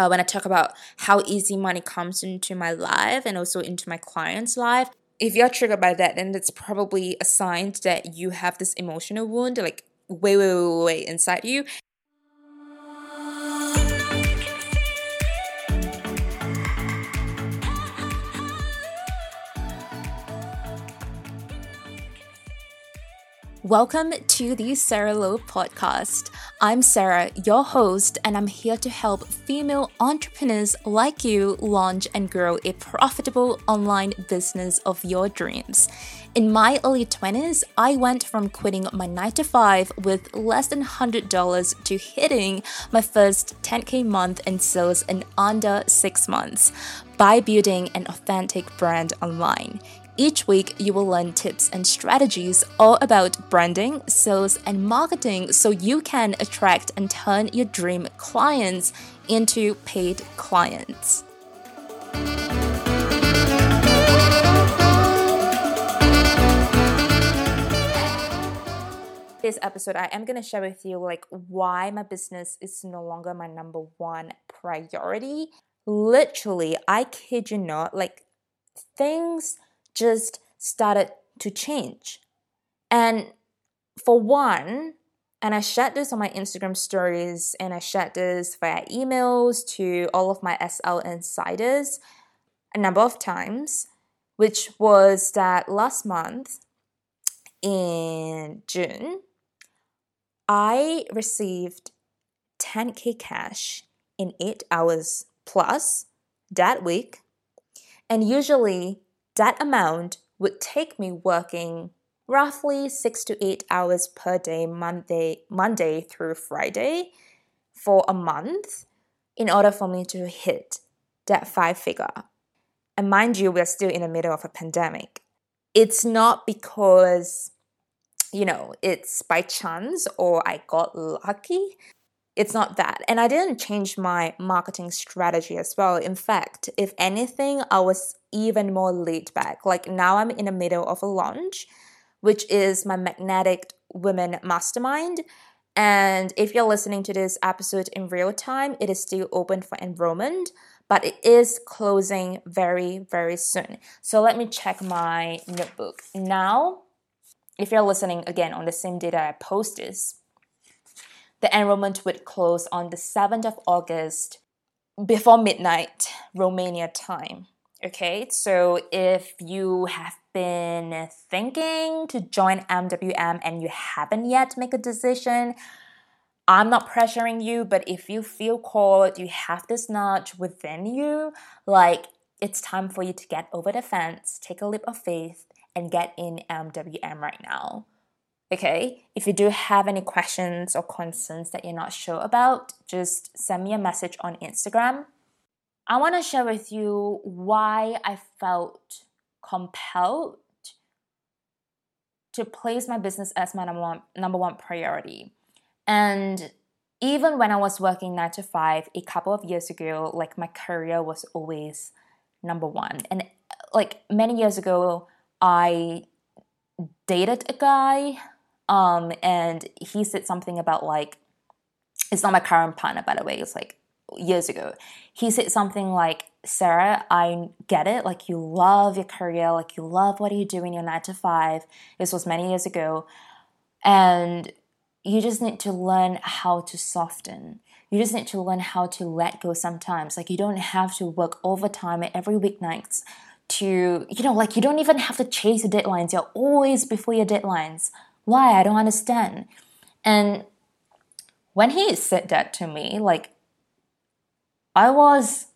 uh, when I talk about how easy money comes into my life and also into my client's life. If you're triggered by that, then it's probably a sign that you have this emotional wound, like way, way, way, way inside you. Welcome to the Sarah Lo podcast. I'm Sarah, your host, and I'm here to help female entrepreneurs like you launch and grow a profitable online business of your dreams. In my early 20s, I went from quitting my 9 to 5 with less than $100 to hitting my first 10k month in sales in under 6 months by building an authentic brand online. Each week, you will learn tips and strategies all about branding, sales, and marketing so you can attract and turn your dream clients into paid clients. This episode, I am going to share with you like why my business is no longer my number one priority. Literally, I kid you not, like things just started to change. And for one, and I shared this on my Instagram stories and I shared this via emails to all of my SL insiders a number of times, which was that last month in June, I received 10k cash in eight hours plus that week. And usually that amount would take me working roughly six to eight hours per day, Monday, Monday through Friday, for a month in order for me to hit that five figure. And mind you, we're still in the middle of a pandemic. It's not because, you know, it's by chance or I got lucky. It's not that. And I didn't change my marketing strategy as well. In fact, if anything, I was even more laid back. Like now I'm in the middle of a launch, which is my Magnetic Women Mastermind. And if you're listening to this episode in real time, it is still open for enrollment, but it is closing very, very soon. So let me check my notebook. Now, if you're listening again on the same day that I post this, the enrollment would close on the 7th of August before midnight Romania time. Okay, so if you have been thinking to join MWM and you haven't yet make a decision, I'm not pressuring you, but if you feel called, you have this nudge within you, like it's time for you to get over the fence, take a leap of faith, and get in MWM right now. Okay, if you do have any questions or concerns that you're not sure about, just send me a message on Instagram I want to share with you why I felt compelled to place my business as my number one, number one priority. And even when I was working nine to five a couple of years ago, like my career was always number one. And like many years ago, I dated a guy, um, and he said something about like, it's not my current partner, by the way. It's like years ago. He said something like, Sarah, I get it. Like, you love your career, like, you love what you do in your nine to five. This was many years ago. And you just need to learn how to soften. You just need to learn how to let go sometimes. Like, you don't have to work overtime every weeknights to, you know, like, you don't even have to chase your deadlines. You're always before your deadlines. Why? I don't understand. And when he said that to me, like, I was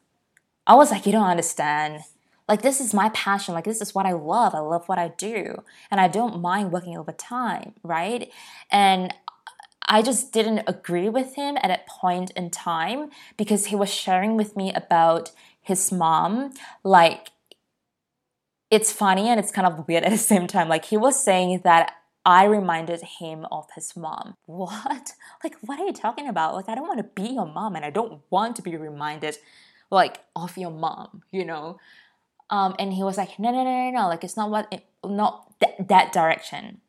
I was like, you don't understand. Like this is my passion. Like this is what I love. I love what I do. And I don't mind working overtime, right? And I just didn't agree with him at that point in time because he was sharing with me about his mom. Like, it's funny and it's kind of weird at the same time. Like, he was saying that I reminded him of his mom. What? Like, what are you talking about? Like, I don't want to be your mom and I don't want to be reminded, like, of your mom, you know? Um, and he was like, no, no, no, no, no. Like, it's not what, it, not th- that direction.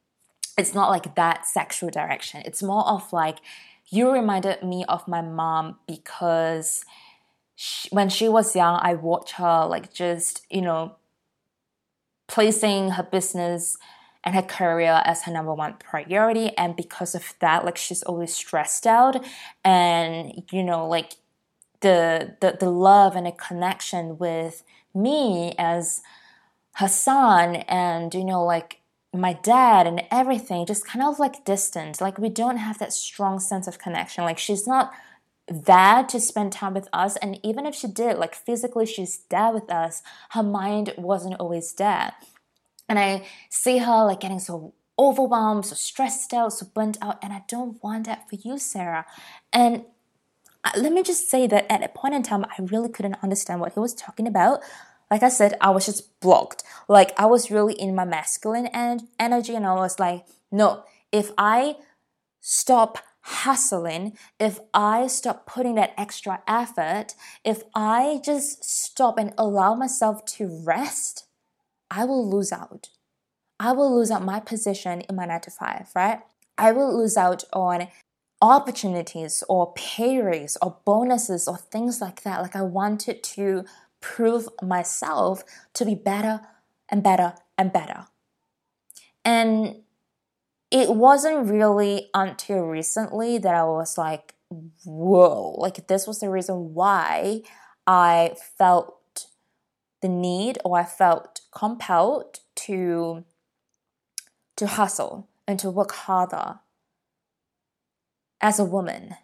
It's not like that sexual direction. It's more of like, you reminded me of my mom because she, when she was young, I watched her like just, you know, placing her business and her career as her number one priority. And because of that, like she's always stressed out and, you know, like the, the, the love and the connection with me as her son and, you know, like my dad and everything just kind of like distant. Like we don't have that strong sense of connection. Like she's not there to spend time with us. And even if she did, like physically she's there with us, her mind wasn't always there. And I see her like getting so overwhelmed, so stressed out, so burnt out. And I don't want that for you, Sarah. And uh, let me just say that at a point in time, I really couldn't understand what he was talking about. Like I said, I was just blocked. Like I was really in my masculine en- energy, and I was like, no, if I stop hustling, if I stop putting that extra effort, if I just stop and allow myself to rest, I will lose out. I will lose out my position in my 9 to 5, right? I will lose out on opportunities or pay raise or bonuses or things like that. Like I wanted to prove myself to be better and better and better. And it wasn't really until recently that I was like, whoa, like this was the reason why I felt the need or I felt compelled to to hustle and to work harder as a woman,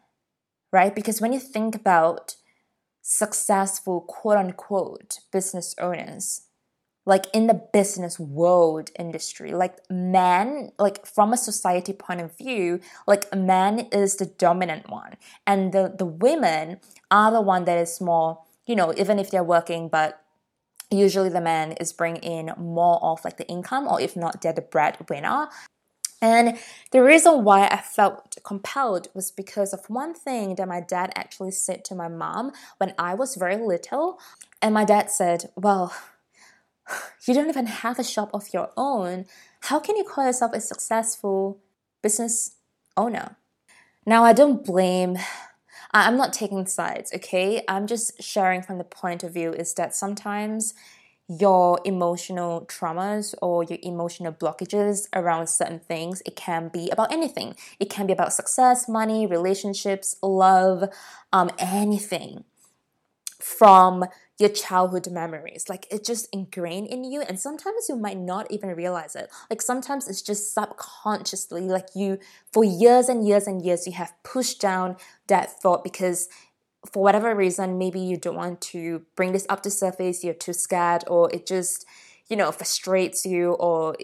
right? Because when you think about successful quote unquote business owners, like in the business world industry like man like from a society point of view like man is the dominant one and the the women are the one that is more you know even if they're working but usually the man is bringing in more of like the income or if not they're the breadwinner and the reason why I felt compelled was because of one thing that my dad actually said to my mom when I was very little. And my dad said, Well, you don't even have a shop of your own. How can you call yourself a successful business owner? Now, I don't blame, I'm not taking sides, okay? I'm just sharing from the point of view is that sometimes your emotional traumas or your emotional blockages around certain things, it can be about anything. It can be about success, money, relationships, love, um, anything from your childhood memories. Like it's just ingrained in you, and sometimes you might not even realize it. Like sometimes it's just subconsciously, like you, for years and years and years, you have pushed down that thought because for whatever reason, maybe you don't want to bring this up to surface, you're too scared, or it just, you know, frustrates you, or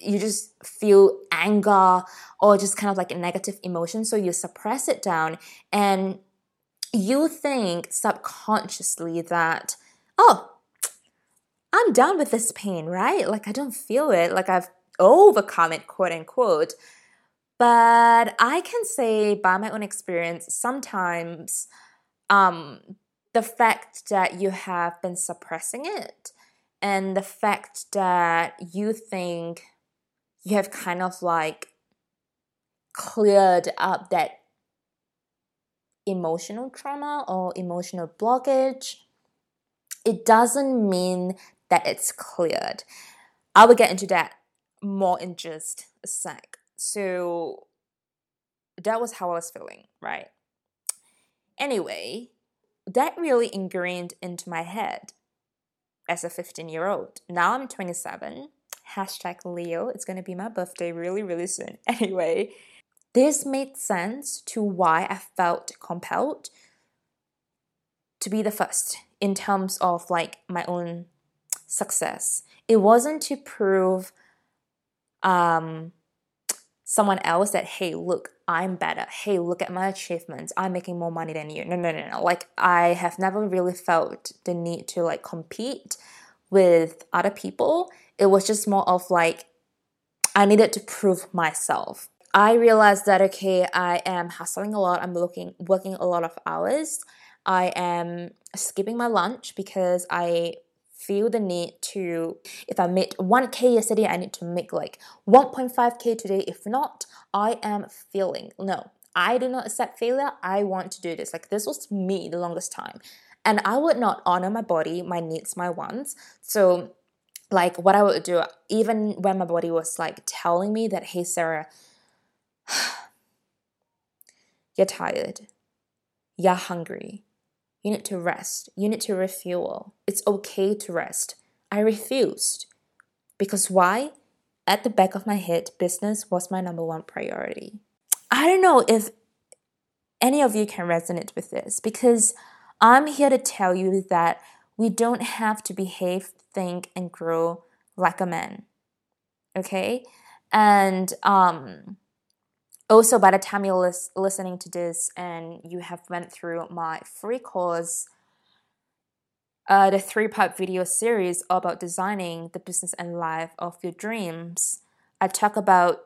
you just feel anger, or just kind of like a negative emotion. So you suppress it down and you think subconsciously that, oh, I'm done with this pain, right? Like I don't feel it, like I've overcome it, quote unquote. But I can say by my own experience, sometimes um, the fact that you have been suppressing it and the fact that you think you have kind of like cleared up that emotional trauma or emotional blockage, it doesn't mean that it's cleared. I will get into that more in just a sec. So that was how I was feeling, right? Anyway, that really ingrained into my head as a 15 year old. Now I'm 27. Hashtag Leo. It's going to be my birthday really, really soon. Anyway, this made sense to why I felt compelled to be the first in terms of like my own success. It wasn't to prove um, someone else that, hey, look, I'm better. Hey, look at my achievements. I'm making more money than you. No, no, no, no. Like, I have never really felt the need to like compete with other people. It was just more of like, I needed to prove myself. I realized that okay, I am hustling a lot. I'm looking working a lot of hours. I am skipping my lunch because I feel the need to if I made 1k yesterday, I need to make like 1.5k today. If not, I am failing. No, I do not accept failure. I want to do this. Like this was me the longest time. And I would not honor my body, my needs, my wants. So, like, what I would do, even when my body was like telling me that, hey, Sarah, you're tired, you're hungry, you need to rest, you need to refuel. It's okay to rest. I refused. Because why? At the back of my head, business was my number one priority. I don't know if any of you can resonate with this because I'm here to tell you that we don't have to behave, think, and grow like a man. Okay? And um, also, by the time you're lis- listening to this and you have went through my free course, uh, the three-part video series about designing the business and life of your dreams, I talk about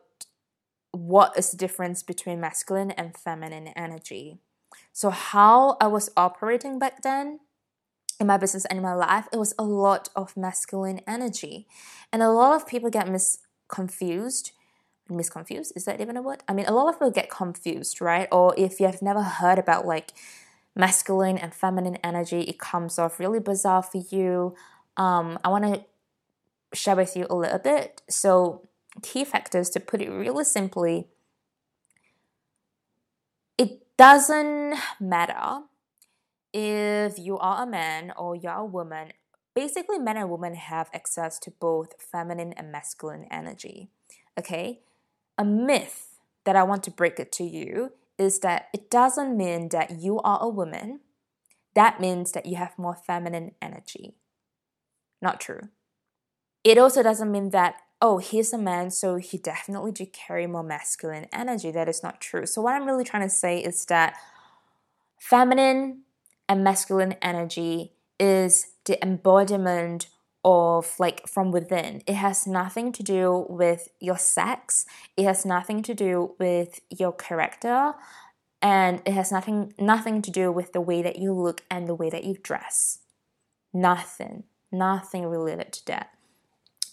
what is the difference between masculine and feminine energy. So, how I was operating back then in my business and in my life, it was a lot of masculine energy. And a lot of people get misconfused. Misconfused? Is that even a word? I mean, a lot of people get confused, right? Or if you have never heard about like masculine and feminine energy, it comes off really bizarre for you. Um, I want to share with you a little bit. So, key factors, to put it really simply, it doesn't matter if you are a man or you're a woman. Basically, men and women have access to both feminine and masculine energy. Okay? A myth that I want to break it to you is that it doesn't mean that you are a woman. That means that you have more feminine energy. Not true. It also doesn't mean that oh, he's a man, so he definitely do carry more masculine energy. That is not true. So, what I'm really trying to say is that feminine and masculine energy is the embodiment of like from within. It has nothing to do with your sex, it has nothing to do with your character. And it has nothing nothing to do with the way that you look and the way that you dress. Nothing. Nothing related to that.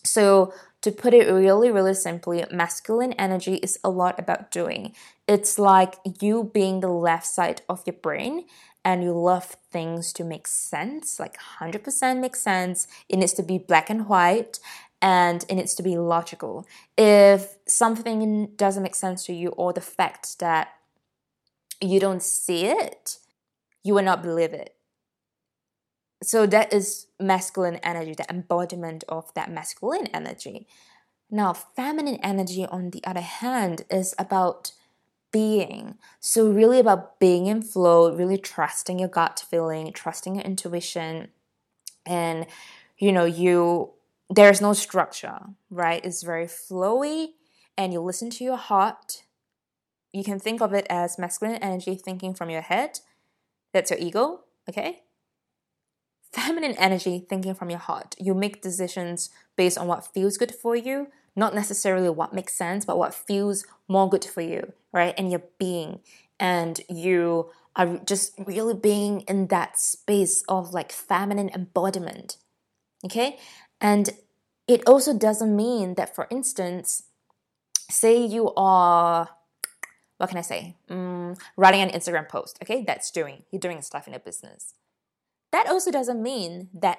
So, to put it really, really simply, masculine energy is a lot about doing. It's like you being the left side of your brain and you love things to make sense, like 100% make sense. It needs to be black and white and it needs to be logical. If something doesn't make sense to you or the fact that you don't see it, you will not believe it so that is masculine energy, the embodiment of that masculine energy. Now, feminine energy, on the other hand, is about being. So, really about being in flow, really trusting your gut feeling, trusting your intuition. And, you know, you, there's no structure, right? It's very flowy and you listen to your heart. You can think of it as masculine energy thinking from your head. That's your ego, okay? feminine energy thinking from your heart. You make decisions based on what feels good for you, not necessarily what makes sense, but what feels more good for you, right? And your being. And you are just really being in that space of like feminine embodiment. Okay? And it also doesn't mean that, for instance, say you are what can I say? Mm, writing an Instagram post. Okay, that's doing. You're doing stuff in a business that also doesn't mean that,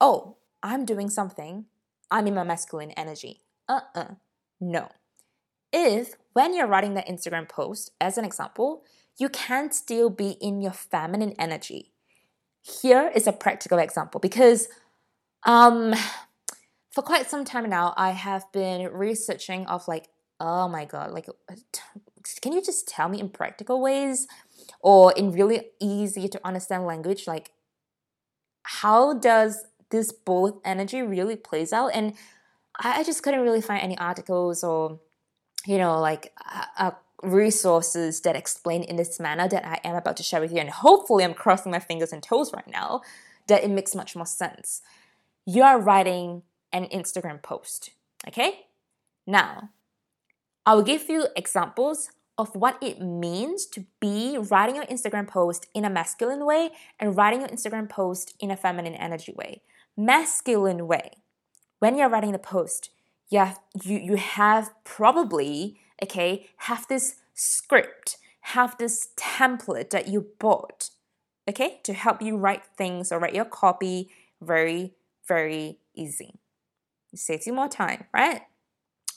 oh, I'm doing something, I'm in my masculine energy. Uh uh No. If when you're writing that Instagram post, as an example, you can still be in your feminine energy. Here is a practical example because um, for quite some time now, I have been researching of like, oh my god, like, can you just tell me in practical ways or in really easy to understand language, like how does this both energy really plays out and I, just couldn't really find any articles or you know like uh, uh, resources that explain in this manner that i am about to share with you and hopefully i'm crossing my fingers and toes right now that it makes much more sense you are writing an instagram post okay now i will give you examples of what it means to be writing your Instagram post in a masculine way and writing your Instagram post in a feminine energy way. Masculine way. When you're writing the post, you have, you, you have probably, okay, have this script, have this template that you bought, okay, to help you write things or write your copy very, very easy. It saves you more time, right?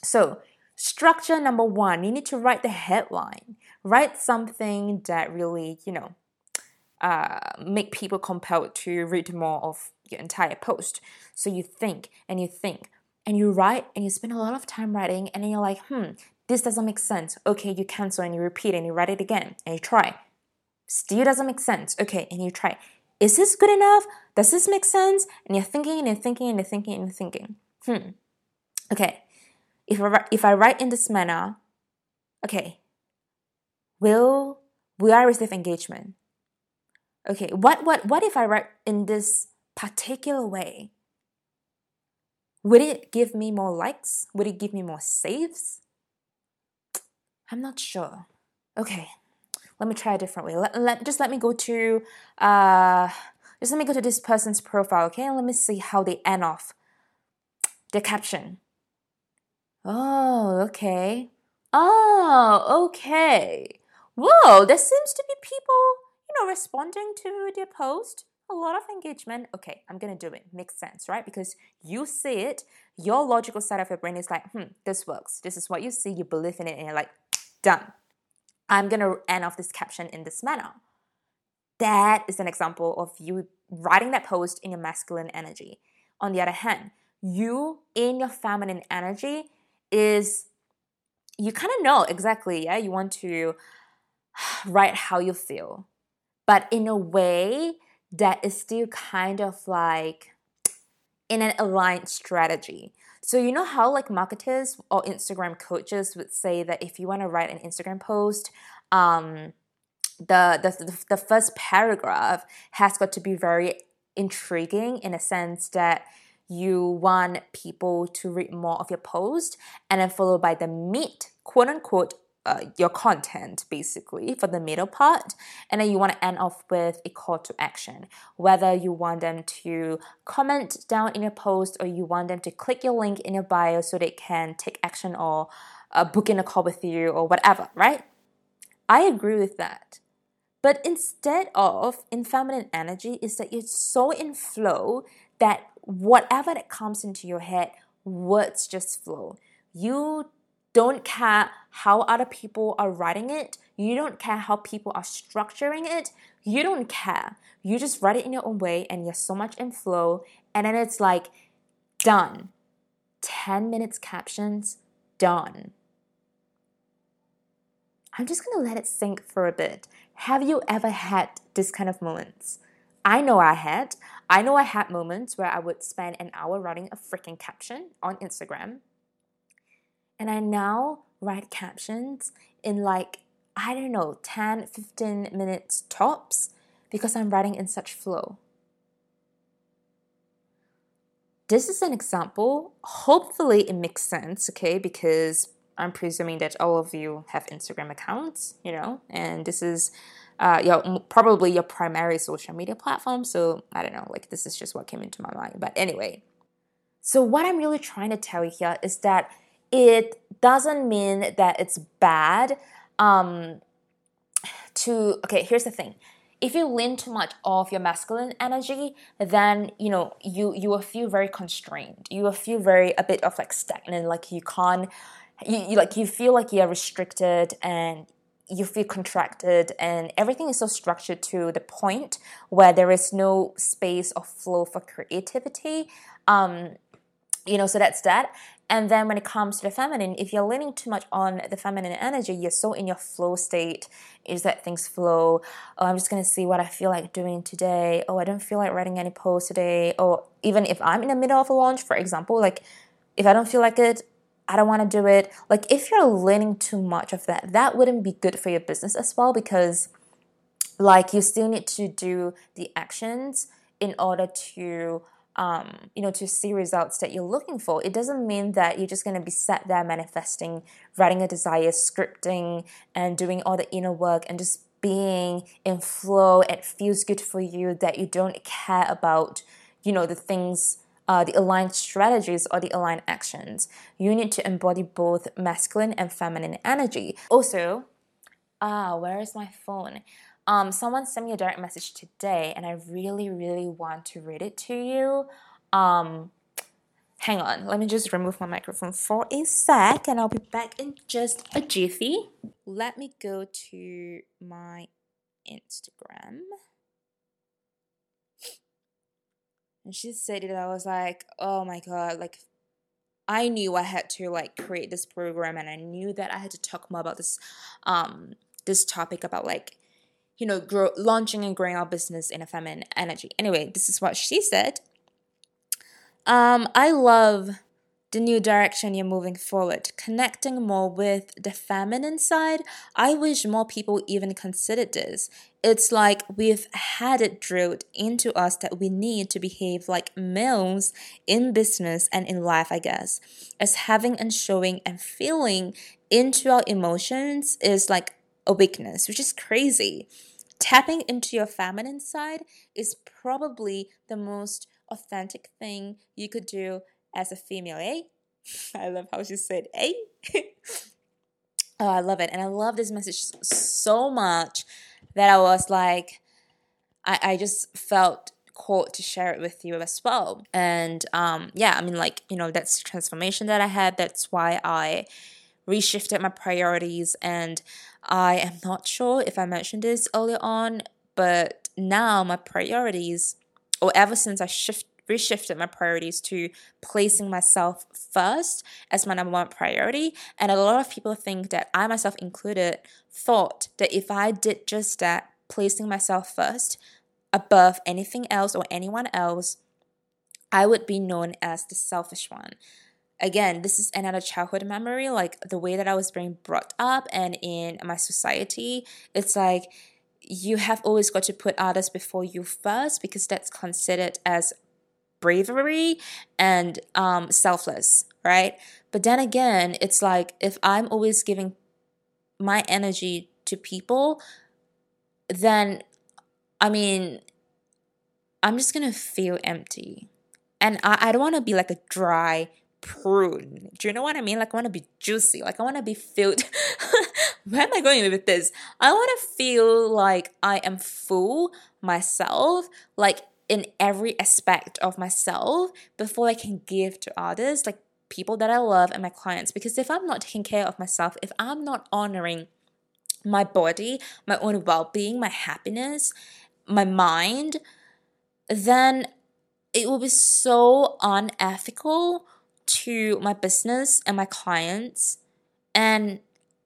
So, structure number one, you need to write the headline. Write something that really, you know, uh, make people compelled to read more of your entire post. So you think and you think and you write and you spend a lot of time writing and then you're like, hmm, this doesn't make sense. Okay, you cancel and you repeat and you write it again and you try. Still doesn't make sense. Okay, and you try. Is this good enough? Does this make sense? And you're thinking and you're thinking and you're thinking and you're thinking. Hmm. Okay. If I, if I write in this manner, okay, will will I receive engagement? Okay, what what what if I write in this particular way? Would it give me more likes? Would it give me more saves? I'm not sure. Okay, let me try a different way. Let, let, just let me go to uh, just let me go to this person's profile, okay? And let me see how they end off the caption. Oh, okay. Oh, okay. Whoa, there seems to be people, you know, responding to their post. A lot of engagement. Okay, I'm gonna do it. Makes sense, right? Because you see it, your logical side of your brain is like, hmm, this works. This is what you see, you believe in it, and you're like, done. I'm to end off this caption in this manner. That is an example of you writing that post in your masculine energy. On the other hand, you in your feminine energy is you kind of know exactly, yeah, you want to write how you feel, but in a way that is still kind of like in an aligned strategy. So you know how like marketers or Instagram coaches would say that if you want to write an Instagram post, um, the, the the first paragraph has got to be very intriguing in a sense that you want people to read more of your post and then followed by the meat quote unquote uh, your content basically for the middle part and then you want to end off with a call to action. Whether you want them to comment down in your post or you want them to click your link in your bio so they can take action or uh, book in a call with you or whatever right? I agree with that. But instead of in feminine energy is that you're so in flow that whatever that comes into your head words just flow. You don't care how other people are writing it. You don't care how people are structuring it. You don't care. You just write it in your own way and you're so much in flow. And then it's like, done. 10 minutes captions, done. I'm just gonna let it sink for a bit. Have you ever had this kind of moments? I know I had. I know I had moments where I would spend an hour writing a freaking caption on Instagram and I now write captions in like, I don't know, 10, 15 minutes tops because I'm writing in such flow. This is an example. Hopefully, it makes sense, okay? Because I'm presuming that all of you have Instagram accounts, you know, and this is uh, your probably your primary social media platform. So I don't know, like this is just what came into my mind. But anyway, so what I'm really trying to tell you here is that it doesn't mean that it's bad um, to okay here's the thing. If you lean too much of your masculine energy then you know you you will feel very constrained. You will feel very a bit of like stagnant like you can't you, you like you feel like you're restricted and you feel contracted and everything is so structured to the point where there is no space or flow for creativity. Um you know so that's that and then when it comes to the feminine, if you're leaning too much on the feminine energy, you're so in your flow state, is that things flow. Oh, I'm just gonna see what I feel like doing today. Oh, I don't feel like writing any posts today. Or even if I'm in the middle of a launch, for example, like if I don't feel like it, I don't want to do it. Like if you're leaning too much of that, that wouldn't be good for your business as well because like you still need to do the actions in order to um, you know, to see results that you're looking for. It doesn't mean that you're just going to be sat there manifesting, writing a desire, scripting, and doing all the inner work and just being in flow. It feels good for you that you don't care about, you know, the things. Uh, the aligned strategies or the aligned actions. You need to embody both masculine and feminine energy. Also, ah, where is my phone? Um, someone sent me a direct message today, and I really, really want to read it to you. Um, hang on, let me just remove my microphone for a sec, and I'll be back in just a jiffy. Let me go to my Instagram. And she said it, I was like, oh my god, like I knew I had to like create this program and I knew that I had to talk more about this um this topic about like you know grow launching and growing our business in a feminine energy. Anyway, this is what she said. Um I love the new direction you're moving forward, connecting more with the feminine side. I wish more people even considered this. It's like we've had it drilled into us that we need to behave like males in business and in life, I guess. As having and showing and feeling into our emotions is like a weakness, which is crazy. Tapping into your feminine side is probably the most authentic thing you could do as a female, eh? I love how she said, eh? oh, I love it. And I love this message so much that I was like, I, I just felt called to share it with you as well. And um, yeah, I mean, like, you know, that's the transformation that I had. That's why I reshifted my priorities. And I am not sure if I mentioned this earlier on, but now my priorities, or ever since I shift reshifted my priorities to placing myself first as my number one priority. And a lot of people think that I myself included thought that if I did just that, placing myself first above anything else or anyone else, I would be known as the selfish one. Again, this is another childhood memory, like the way that I was being brought up and in my society. It's like you have always got to put others before you first because that's considered as bravery and um, selfless, right? But then again, it's like if I'm always giving my energy to people, then I mean, I'm just gonna feel empty. And I, I don't wanna be like a dry prune. Do you know what I mean? Like I wanna be juicy. Like I wanna be filled. Where am I going with this? I wanna feel like I am full myself. Like in every aspect of myself before I can give to others, like people that I love and my clients. Because if I'm not taking care of myself, if I'm not honoring my body, my own well being, my happiness, my mind, then it will be so unethical to my business and my clients. And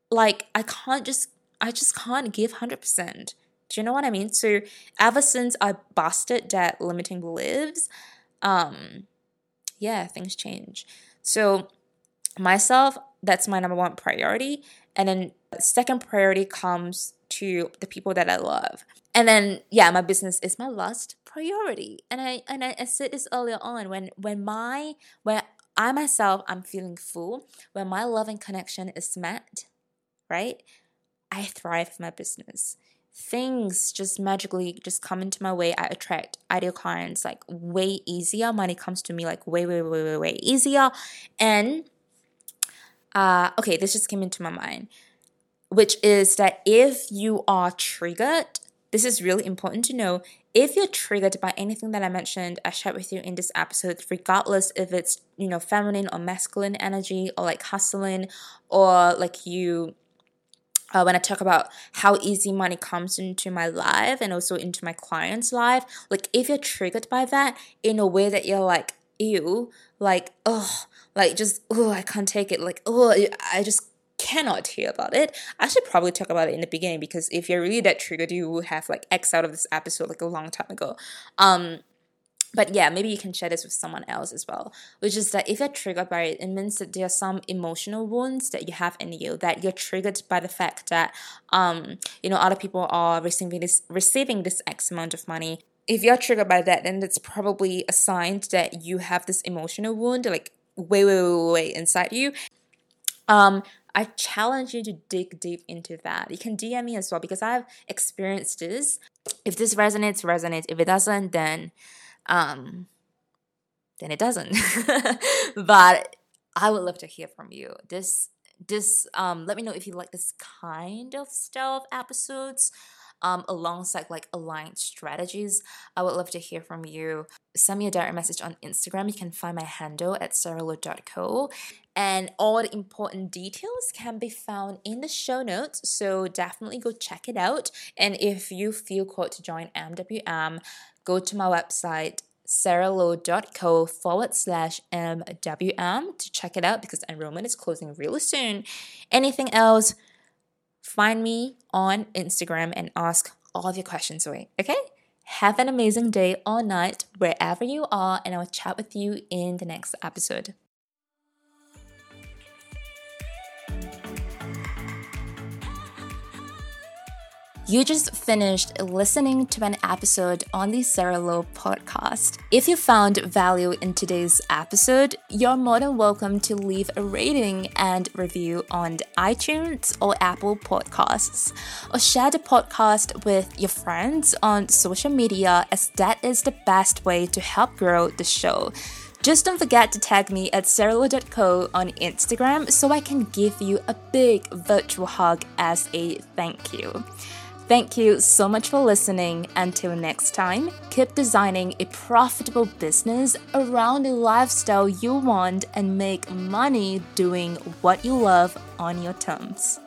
like, I can't just, I just can't give 100%. Do you know what I mean? So ever since I busted that limiting beliefs, um, yeah, things change. So myself, that's my number one priority. And then second priority comes to the people that I love. And then yeah, my business is my last priority. And I and I, I said this earlier on when when my when I myself I'm feeling full, when my love and connection is met, right? I thrive with my business things just magically just come into my way. I attract ideal clients like way easier. Money comes to me like way, way, way, way, way easier. And uh, okay, this just came into my mind, which is that if you are triggered, this is really important to know. If you're triggered by anything that I mentioned, I shared with you in this episode, regardless if it's, you know, feminine or masculine energy or like hustling or like you uh, when I talk about how easy money comes into my life and also into my client's life, like if you're triggered by that in a way that you're like, ew, like, oh, like just, oh, I can't take it, like, oh, I just cannot hear about it. I should probably talk about it in the beginning because if you're really that triggered, you will have like X out of this episode like a long time ago. Um, but yeah, maybe you can share this with someone else as well. Which is that if you're triggered by it, it means that there are some emotional wounds that you have in you that you're triggered by the fact that um you know other people are receiving this receiving this X amount of money. If you're triggered by that, then it's probably a sign that you have this emotional wound like way way way way inside you. Um, I challenge you to dig deep into that. You can DM me as well because I've experienced this. If this resonates, resonates. If it doesn't, then um, then it doesn't. but I would love to hear from you. This this um let me know if you like this kind of stuff episodes. Um, alongside like aligned strategies. I would love to hear from you. Send me a direct message on Instagram. You can find my handle at sarahlo.co. And all the important details can be found in the show notes. So definitely go check it out. And if you feel called to join MWM, go to my website sarahlo.co forward slash MWM to check it out because enrollment is closing really soon. Anything else, find me on Instagram and ask all of your questions away. Okay? Have an amazing day or night wherever you are, and I'll chat with you in the next episode. You just finished listening to an episode on the Sarah Lo podcast. If you found value in today's episode, you're more than welcome to leave a rating and review on iTunes or Apple Podcasts, or share the podcast with your friends on social media, as that is the best way to help grow the show. Just don't forget to tag me at sarahlo.co on Instagram so I can give you a big virtual hug as a thank you. Thank you so much for listening. Until next time, keep designing a profitable business around the lifestyle you want and make money doing what you love on your terms.